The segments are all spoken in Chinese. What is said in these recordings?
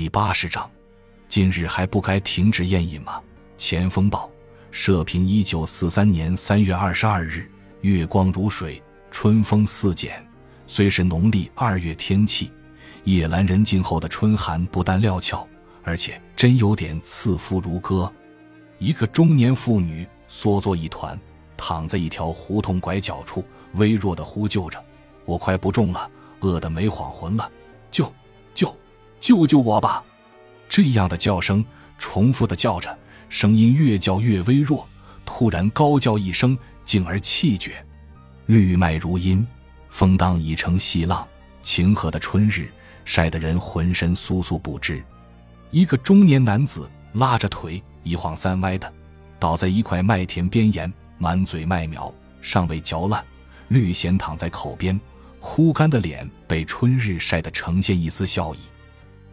第八十章，今日还不该停止宴饮吗？前锋报，社评：一九四三年三月二十二日，月光如水，春风似剪。虽是农历二月天气，夜阑人静后的春寒不但料峭，而且真有点刺肤如歌。一个中年妇女缩作一团，躺在一条胡同拐角处，微弱的呼救着：“我快不中了，饿得没恍魂了，救救！”救我吧！这样的叫声重复的叫着，声音越叫越微弱，突然高叫一声，进而气绝。绿麦如茵，风荡已成细浪。晴和的春日晒得人浑身酥酥不知。一个中年男子拉着腿一晃三歪的，倒在一块麦田边沿，满嘴麦苗尚未嚼烂，绿藓躺在口边，枯干的脸被春日晒得呈现一丝笑意。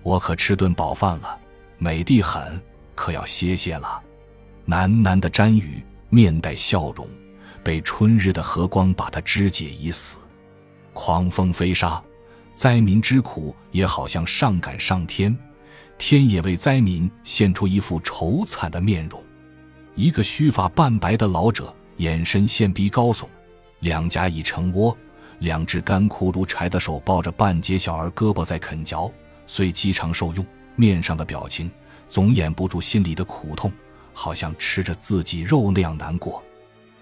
我可吃顿饱饭了，美的很，可要歇歇了。喃喃的瞻雨，面带笑容，被春日的和光把他肢解已死。狂风飞沙，灾民之苦也好像上赶上天，天也为灾民现出一副愁惨的面容。一个须发半白的老者，眼神现鼻高耸，两颊已成窝，两只干枯如柴的手抱着半截小儿胳膊在啃嚼。虽饥肠受用，面上的表情总掩不住心里的苦痛，好像吃着自己肉那样难过。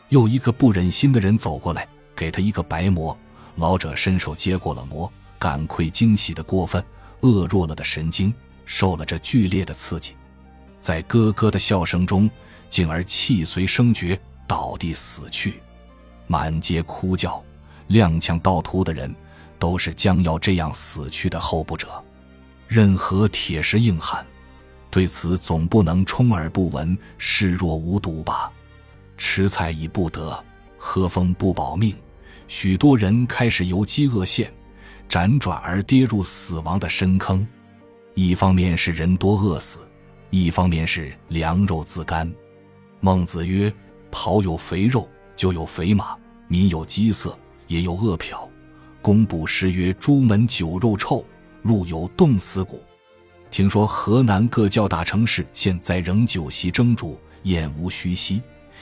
又一个不忍心的人走过来，给他一个白馍。老者伸手接过了馍，感愧惊喜的过分，饿弱了的神经受了这剧烈的刺激，在咯咯的笑声中，进而气随声绝，倒地死去。满街哭叫，踉跄盗徒的人，都是将要这样死去的候补者。任何铁石硬汉，对此总不能充耳不闻，视若无睹吧？吃菜已不得，喝风不保命，许多人开始由饥饿线辗转而跌入死亡的深坑。一方面是人多饿死，一方面是粮肉自干。孟子曰：“庖有肥肉，就有肥马；民有饥色，也有饿殍。”公布诗曰：“朱门酒肉臭。”路有冻死骨，听说河南各较大城市现在仍酒席蒸煮，宴无虚席，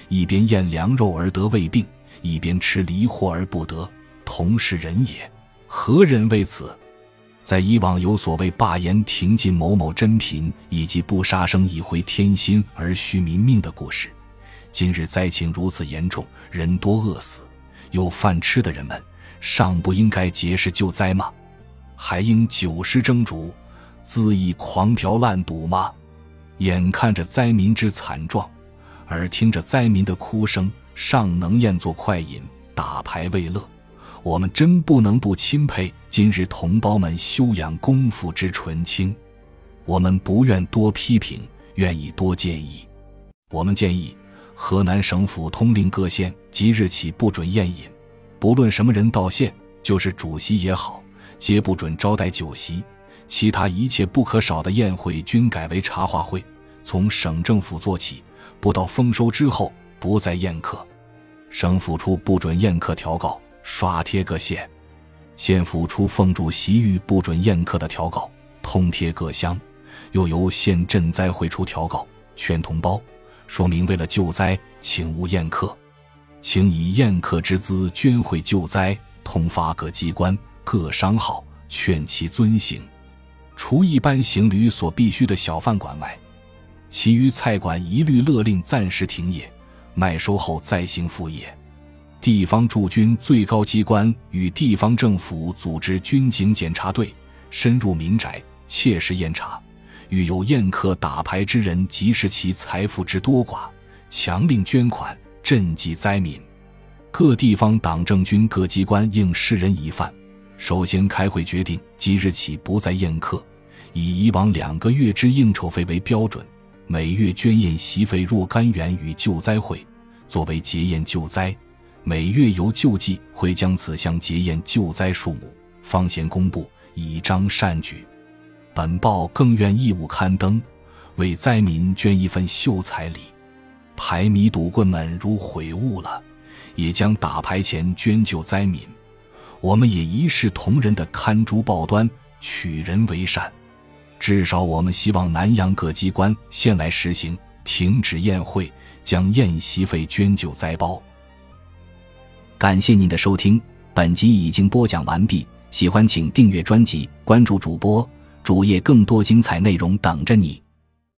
一边宴凉肉而得胃病，一边吃离货而不得，同是人也，何人为此？在以往有所谓罢言停禁某某珍品，以及不杀生以回天心而虚民命的故事，今日灾情如此严重，人多饿死，有饭吃的人们，尚不应该节食救灾吗？还应酒食蒸煮，恣意狂嫖滥赌吗？眼看着灾民之惨状，耳听着灾民的哭声，尚能宴作快饮，打牌为乐，我们真不能不钦佩今日同胞们修养功夫之纯清。我们不愿多批评，愿意多建议。我们建议河南省府通令各县，即日起不准宴饮，不论什么人到县，就是主席也好。皆不准招待酒席，其他一切不可少的宴会均改为茶话会。从省政府做起，不到丰收之后不再宴客。省府出不准宴客条告，刷贴各县；县府出奉主席谕不准宴客的条告，通贴各乡。又由县赈灾会出条告，劝同胞说明为了救灾，请勿宴客，请以宴客之资捐会救灾，通发各机关。各商号劝其遵行，除一般行旅所必须的小饭馆外，其余菜馆一律勒令暂时停业，麦收后再行复业。地方驻军最高机关与地方政府组织军警检查队深入民宅，切实验查，遇有宴客打牌之人，即视其财富之多寡，强令捐款赈济灾民。各地方党政军各机关应示人疑犯。首先开会决定，即日起不再宴客，以以往两个月之应酬费为标准，每月捐宴席费若干元与救灾会，作为结宴救灾。每月由救济会将此项结宴救灾数目方先公布，以彰善举。本报更愿义务刊登，为灾民捐一份秀才礼。牌迷赌棍们如悔悟了，也将打牌钱捐救灾民。我们也一视同仁的看诸报端，取人为善。至少我们希望南阳各机关先来实行停止宴会，将宴席费捐救灾包。感谢您的收听，本集已经播讲完毕。喜欢请订阅专辑，关注主播主页，更多精彩内容等着你。